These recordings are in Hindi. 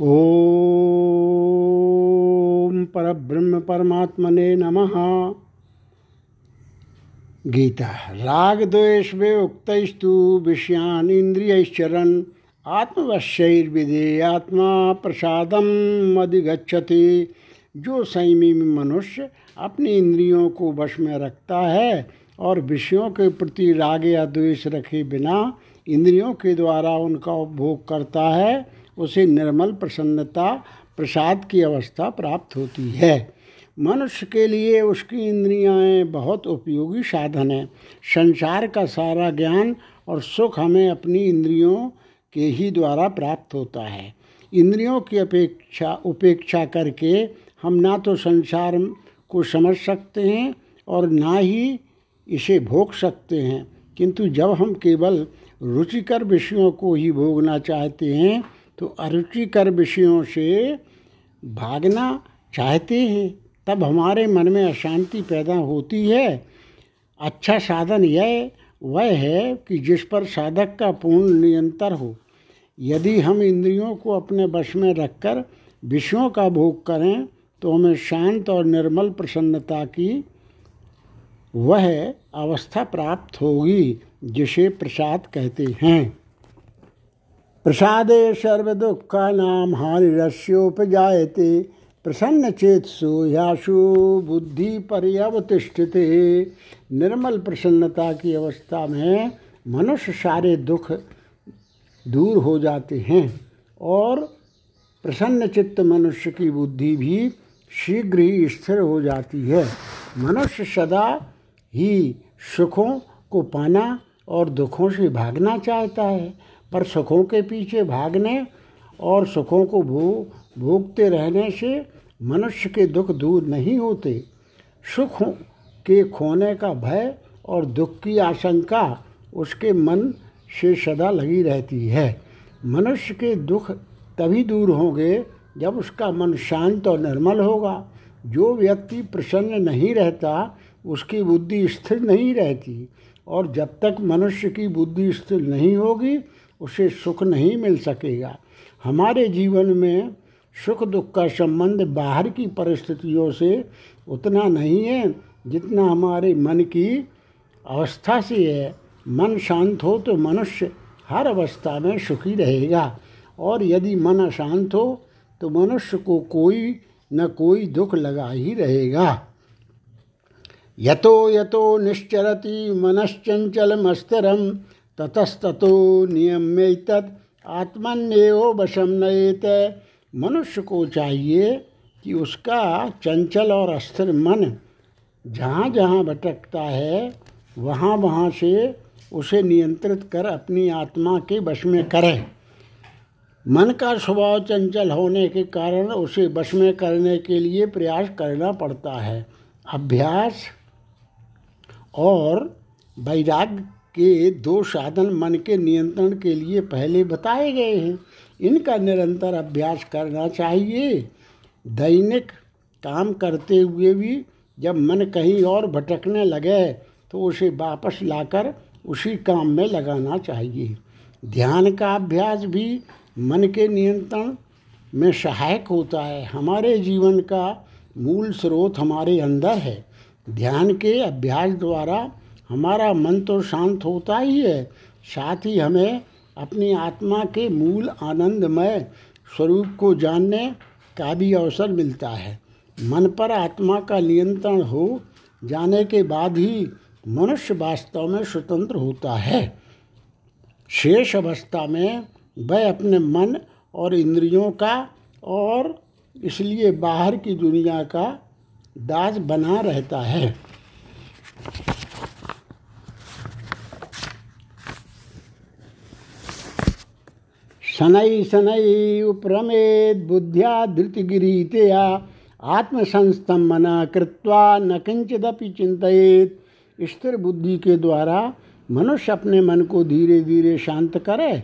ओम परब्रह्म परमात्मने नमः। गीता, राग द्वेष वे उक्तस्तु विषयान इंद्रियश्चरन आत्मवश्यर्विदे आत्मा प्रसादम अधिगछति जो संयमी मनुष्य अपनी इंद्रियों को वश में रखता है और विषयों के प्रति राग या द्वेष रखे बिना इंद्रियों के द्वारा उनका उपभोग करता है उसे निर्मल प्रसन्नता, प्रसाद की अवस्था प्राप्त होती है। मनुष्य के लिए उसकी इंद्रियाँ बहुत उपयोगी साधन है। संसार का सारा ज्ञान और सुख हमें अपनी इंद्रियों के ही द्वारा प्राप्त होता है। इंद्रियों की अपेक्षा, उपेक्षा करके हम ना तो संसार को समझ सकते हैं और ना ही इसे भोग सकते हैं। किंतु जब हम केवल रुचिकर विषयों को ही भोगना चाहते हैं तो अरुचिकर विषयों से भागना चाहते हैं, तब हमारे मन में अशांति पैदा होती है। अच्छा साधन यह वह है कि जिस पर साधक का पूर्ण नियंत्रण हो। यदि हम इंद्रियों को अपने वश में रखकर विषयों का भोग करें तो हमें शांत और निर्मल प्रसन्नता की वह अवस्था प्राप्त होगी, जिसे प्रसाद कहते हैं। प्रसादे सर्वदुखा नाम हानिरस्योपजायते प्रसन्न चेतसु याशु बुद्धि पर्यवतिष्ठित निर्मल प्रसन्नता की अवस्था में मनुष्य सारे दुख दूर हो जाते हैं और प्रसन्न चित्त मनुष्य की बुद्धि भी शीघ्र ही स्थिर हो जाती है। मनुष्य सदा ही सुखों को पाना और दुखों से भागना चाहता है। पर सुखों के पीछे भागने और सुखों को भो, भोगते रहने से मनुष्य के दुख दूर नहीं होते। सुख के खोने का भय और दुख की आशंका उसके मन से सदा लगी रहती है। मनुष्य के दुख तभी दूर होंगे जब उसका मन शांत और निर्मल होगा। जो व्यक्ति प्रसन्न नहीं रहता, उसकी बुद्धि स्थिर नहीं रहती और जब तक मनुष्य की बुद्धि स्थिर नहीं होगी उसे सुख नहीं मिल सकेगा। हमारे जीवन में सुख दुख का संबंध बाहर की परिस्थितियों से उतना नहीं है जितना हमारे मन की अवस्था से है। मन शांत हो तो मनुष्य हर अवस्था में सुखी रहेगा। और यदि मन अशांत हो तो मनुष्य को कोई न कोई दुख लगा ही रहेगा। यतो यतो निश्चरति मनश्चंचल ततस्ततो नियम्यत आत्मन्यव वशम मनुष्य को चाहिए कि उसका चंचल और अस्थिर मन जहाँ जहाँ भटकता है, वहाँ वहाँ से उसे नियंत्रित कर अपनी आत्मा के वश में करे। मन का स्वभाव चंचल होने के कारण उसे वश में करने के लिए प्रयास करना पड़ता है। अभ्यास और वैराग्य के दो साधन मन के नियंत्रण के लिए पहले बताए गए हैं। इनका निरंतर अभ्यास करना चाहिए। दैनिक काम करते हुए भी जब मन कहीं और भटकने लगे तो उसे वापस लाकर उसी काम में लगाना चाहिए। ध्यान का अभ्यास भी मन के नियंत्रण में सहायक होता है। हमारे जीवन का मूल स्रोत हमारे अंदर है। ध्यान के अभ्यास द्वारा हमारा मन तो शांत होता ही है, साथ ही हमें अपनी आत्मा के मूल आनंदमय स्वरूप को जानने का भी अवसर मिलता है। मन पर आत्मा का नियंत्रण हो जाने के बाद ही मनुष्य वास्तव में स्वतंत्र होता है। शेष अवस्था में वह अपने मन और इंद्रियों का और इसलिए बाहर की दुनिया का दास बना रहता है। शनै शनै उपरमेद बुद्धिया धृतिगिरीतया आत्मसंस्तंभना कृत्वा न किंचिदपि चिंतित स्थिर बुद्धि के द्वारा मनुष्य अपने मन को धीरे धीरे शांत करे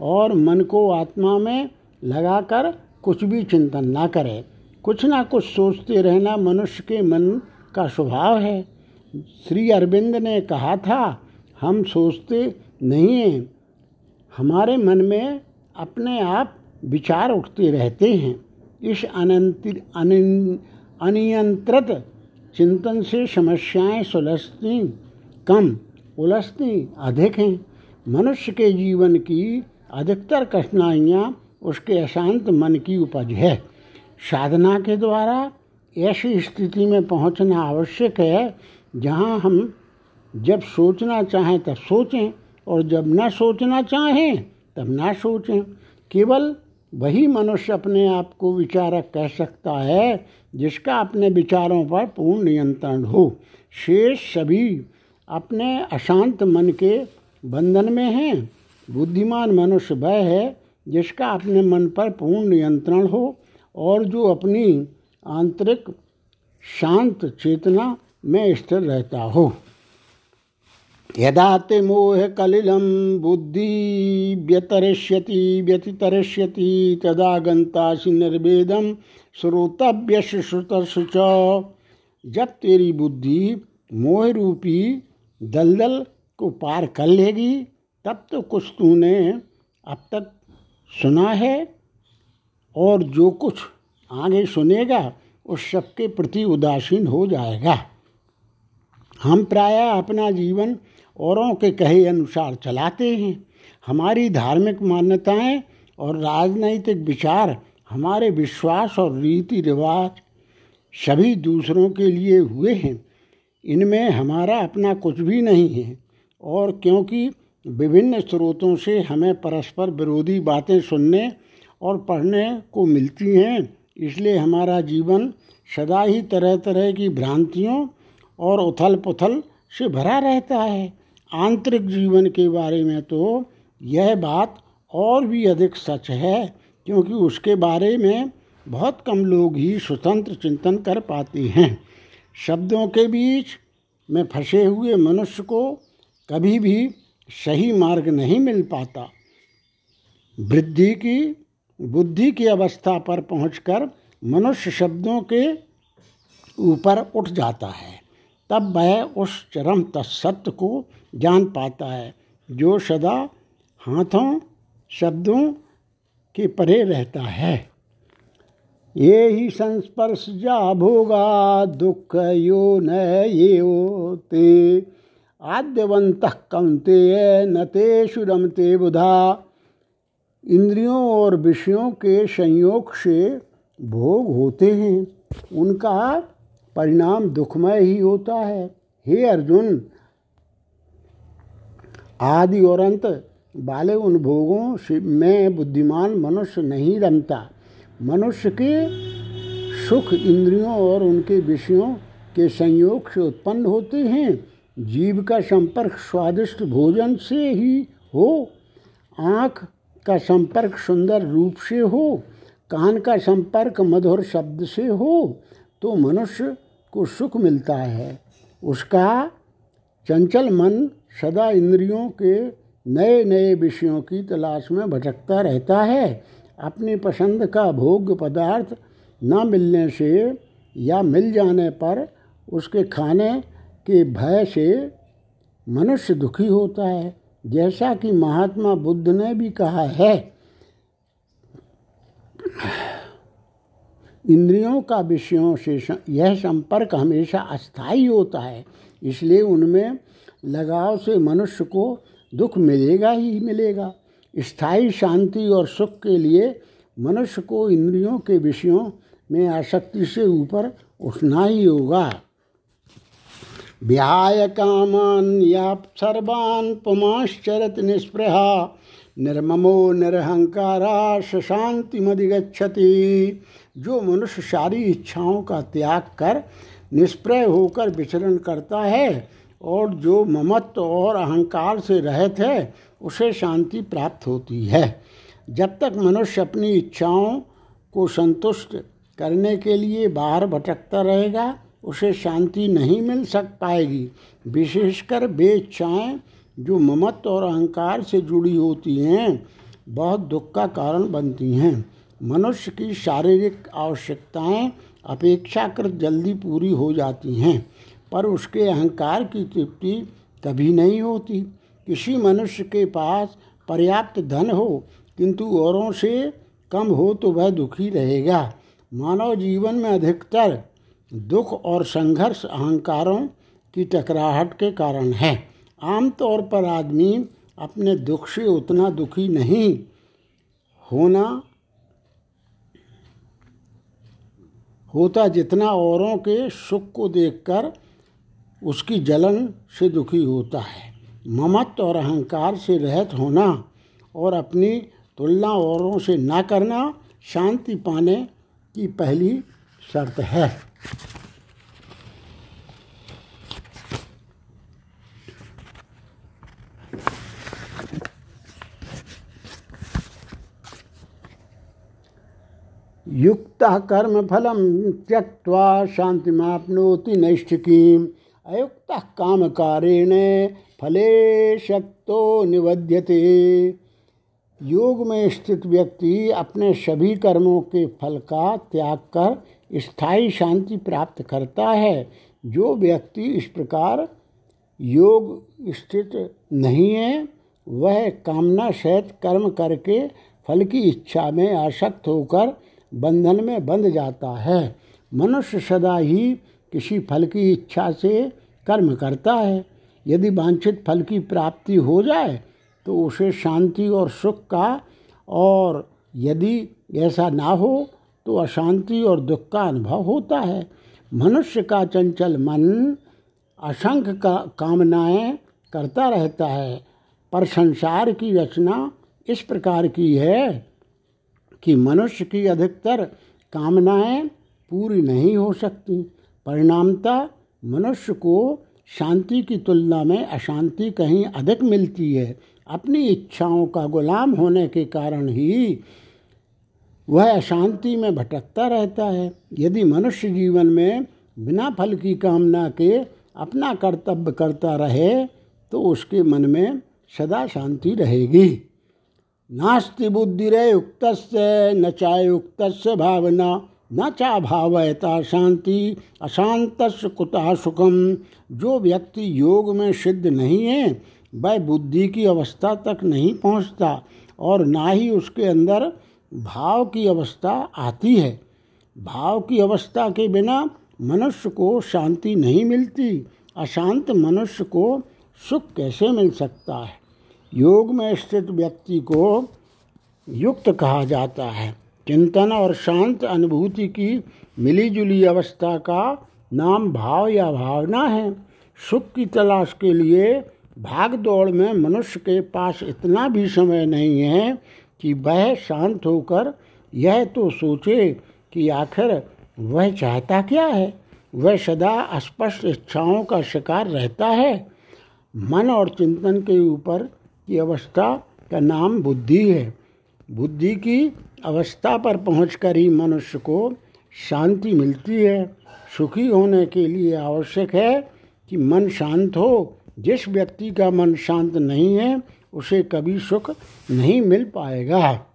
और मन को आत्मा में लगाकर कुछ भी चिंतन ना करे। कुछ ना कुछ सोचते रहना मनुष्य के मन का स्वभाव है। श्री अरविंद ने कहा था, हम सोचते नहीं हैं। हमारे मन में अपने आप विचार उठते रहते हैं। इस अनंत अनियंत्रित चिंतन से समस्याएँ सुलझती, कम उलझती, अधिक हैं। मनुष्य के जीवन की अधिकतर कठिनाइयाँ उसके अशांत मन की उपज है। साधना के द्वारा ऐसी स्थिति में पहुँचना आवश्यक है, जहाँ हम जब सोचना चाहें तब सोचें और जब न सोचना चाहें तब ना सोचें। केवल वही मनुष्य अपने आप को विचारक कह सकता है, जिसका अपने विचारों पर पूर्ण नियंत्रण हो। शेष सभी अपने अशांत मन के बंधन में हैं। बुद्धिमान मनुष्य वह है, जिसका अपने मन पर पूर्ण नियंत्रण हो और जो अपनी आंतरिक शांत चेतना में स्थिर रहता हो। यदा ते मोह कलिलम बुद्धि व्यतरिष्यति व्यतितरिष्यति तदा गंतासि निर्वेदम श्रोतव्य श्रुतश्च जब तेरी बुद्धि मोह रूपी दलदल को पार कर लेगी, तब तो कुछ तूने अब तक सुना है और जो कुछ आगे सुनेगा, उस सबके प्रति उदासीन हो जाएगा। हम प्रायः अपना जीवन औरों के कहे अनुसार चलाते हैं। हमारी धार्मिक मान्यताएँ और राजनैतिक विचार, हमारे विश्वास और रीति रिवाज सभी दूसरों के लिए हुए हैं। इनमें हमारा अपना कुछ भी नहीं है और क्योंकि विभिन्न स्रोतों से हमें परस्पर विरोधी बातें सुनने और पढ़ने को मिलती हैं, इसलिए हमारा जीवन सदा ही तरह तरह की भ्रांतियों और उथल पुथल से भरा रहता है। आंतरिक जीवन के बारे में तो यह बात और भी अधिक सच है, क्योंकि उसके बारे में बहुत कम लोग ही स्वतंत्र चिंतन कर पाते हैं। शब्दों के बीच में फंसे हुए मनुष्य को कभी भी सही मार्ग नहीं मिल पाता। वृद्धि की, बुद्धि की अवस्था पर पहुंचकर मनुष्य शब्दों के ऊपर उठ जाता है। तब वह उस चरम तत्सत्य को जान पाता है, जो सदा हाथों, शब्दों के परे रहता है। ये ही संस्पर्श जा भोगा, दुख यो न ये ते आद्यवंत कमते न तेषु रमते बुधा। इंद्रियों और विषयों के संयोग से भोग होते हैं। उनका परिणाम दुखमय ही होता है। हे अर्जुन, आदि और अंत वाले उन भोगों में बुद्धिमान मनुष्य नहीं रमता। मनुष्य के सुख इंद्रियों और उनके विषयों के संयोग से उत्पन्न होते हैं। जीव का संपर्क स्वादिष्ट भोजन से ही हो, आँख का संपर्क सुंदर रूप से हो, कान का संपर्क मधुर शब्द से हो तो मनुष्य को सुख मिलता है। उसका चंचल मन सदा इंद्रियों के नए नए विषयों की तलाश में भटकता रहता है। अपनी पसंद का भोग पदार्थ न मिलने से या मिल जाने पर उसके खाने के भय से मनुष्य दुखी होता है। जैसा कि महात्मा बुद्ध ने भी कहा है इंद्रियों का विषयों से यह संपर्क हमेशा अस्थाई होता है। इसलिए उनमें लगाव से मनुष्य को दुख मिलेगा ही मिलेगा। स्थायी शांति और सुख के लिए मनुष्य को इंद्रियों के विषयों में आसक्ति से ऊपर उठना ही होगा। विहाय कामान या सर्वान् पुमाश्चरत निस्पृहा। निर्ममो निरहंकारा शांति मदिगछति जो मनुष्य सारी इच्छाओं का त्याग कर निष्प्रय होकर विचरण करता है और जो ममत्व और अहंकार से रहित है, उसे शांति प्राप्त होती है। जब तक मनुष्य अपनी इच्छाओं को संतुष्ट करने के लिए बाहर भटकता रहेगा, उसे शांति नहीं मिल सक पाएगी। विशेषकर वे इच्छाएँ जो ममत्व और अहंकार से जुड़ी होती हैं, बहुत दुख का कारण बनती हैं। मनुष्य की शारीरिक आवश्यकताएँ अपेक्षाकृत जल्दी पूरी हो जाती हैं, पर उसके अहंकार की तृप्ति कभी नहीं होती। किसी मनुष्य के पास पर्याप्त धन हो, किंतु औरों से कम हो तो वह दुखी रहेगा। मानव जीवन में अधिकतर दुख और संघर्ष अहंकारों की टकराहट के कारण है। आमतौर पर आदमी अपने दुख से उतना दुखी नहीं होना होता जितना औरों के सुख को देखकर उसकी जलन से दुखी होता है। ममत्व और अहंकार से रहत होना और अपनी तुलना औरों से ना करना शांति पाने की पहली शर्त है। युक्त कर्म फलम त्यक्वा शांतिमापनोति नैष्ठिकीम। अयुक्त काम कारेण फले शक्तो निवध्यते योग में स्थित व्यक्ति अपने सभी कर्मों के फल का त्याग कर स्थायी शांति प्राप्त करता है। जो व्यक्ति इस प्रकार योग स्थित नहीं है, वह कामना सहित कर्म करके फल की इच्छा में आसक्त होकर बंधन में बंध जाता है। मनुष्य सदा ही किसी फल की इच्छा से कर्म करता है। यदि वांछित फल की प्राप्ति हो जाए तो उसे शांति और सुख का और यदि ऐसा ना हो तो अशांति और दुख का अनुभव होता है। मनुष्य का चंचल मन असंख्य का कामनाएँ करता रहता है। पर संसार की रचना इस प्रकार की है। कि मनुष्य की अधिकतर कामनाएँ पूरी नहीं हो सकती। परिणामतः मनुष्य को शांति की तुलना में अशांति कहीं अधिक मिलती है। अपनी इच्छाओं का गुलाम होने के कारण ही वह अशांति में भटकता रहता है। यदि मनुष्य जीवन में बिना फल की कामना के अपना कर्तव्य करता रहे तो उसके मन में सदा शांति रहेगी। नास्ति बुद्धिरुक्त न चायुक्त भावना, न चा भावयता शांति अशांत कुता सुखम। जो व्यक्ति योग में सिद्ध नहीं है, वह बुद्धि की अवस्था तक नहीं पहुँचता और ना ही उसके अंदर भाव की अवस्था आती है। भाव की अवस्था के बिना मनुष्य को शांति नहीं मिलती। अशांत मनुष्य को सुख कैसे मिल सकता है? योग में स्थित व्यक्ति को युक्त कहा जाता है। चिंतन और शांत अनुभूति की मिलीजुली अवस्था का नाम भाव या भावना है। सुख की तलाश के लिए भाग दौड़ में मनुष्य के पास इतना भी समय नहीं है कि वह शांत होकर यह तो सोचे कि आखिर वह चाहता क्या है? वह सदा अस्पष्ट इच्छाओं का शिकार रहता है। मन और चिंतन के ऊपर की अवस्था का नाम बुद्धि है। बुद्धि की अवस्था पर पहुंचकर ही मनुष्य को शांति मिलती है। सुखी होने के लिए आवश्यक है कि मन शांत हो। जिस व्यक्ति का मन शांत नहीं है, उसे कभी सुख नहीं मिल पाएगा।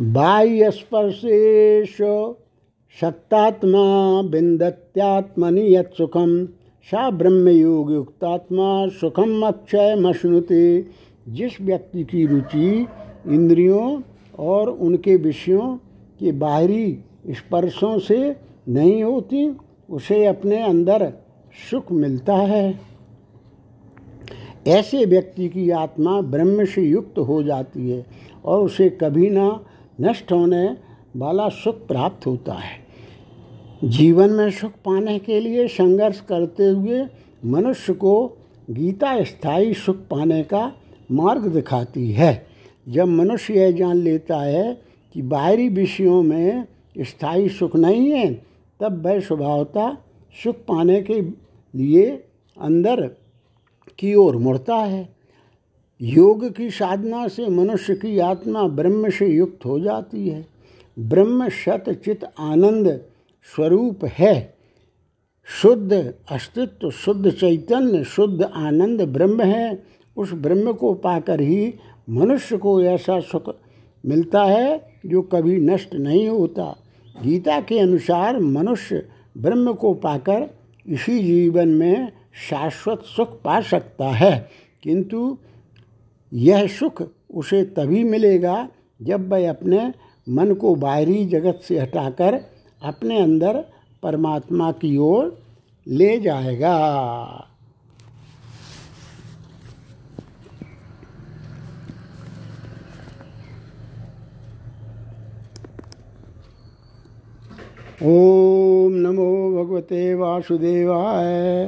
बाह्य स्पर्शेश सत्तात्मा बिंदत्यात्मनि यत सुखम सा ब्रह्म योग युक्तात्मा सुखम अक्षय मश्नुते जिस व्यक्ति की रुचि, इंद्रियों और उनके विषयों के बाहरी स्पर्शों से नहीं होती, उसे अपने अंदर सुख मिलता है। ऐसे व्यक्ति की आत्मा ब्रह्म से युक्त हो जाती है और उसे कभी ना नष्ट होने वाला सुख प्राप्त होता है। जीवन में सुख पाने के लिए संघर्ष करते हुए मनुष्य को गीता स्थायी सुख पाने का मार्ग दिखाती है। जब मनुष्य यह जान लेता है कि बाहरी विषयों में स्थायी सुख नहीं है, तब वह स्वभावता सुख पाने के लिए अंदर की ओर मुड़ता है। योग की साधना से मनुष्य की आत्मा ब्रह्म से युक्त हो जाती है। ब्रह्म शत चित आनंद स्वरूप है। शुद्ध अस्तित्व, शुद्ध चैतन्य, शुद्ध आनंद ब्रह्म है। उस ब्रह्म को पाकर ही मनुष्य को ऐसा सुख मिलता है जो कभी नष्ट नहीं होता। गीता के अनुसार मनुष्य ब्रह्म को पाकर इसी जीवन में शाश्वत सुख पा सकता है। किंतु यह सुख उसे तभी मिलेगा जब वह अपने मन को बाहरी जगत से हटाकर अपने अंदर परमात्मा की ओर ले जाएगा। ओम नमो भगवते वासुदेवाय।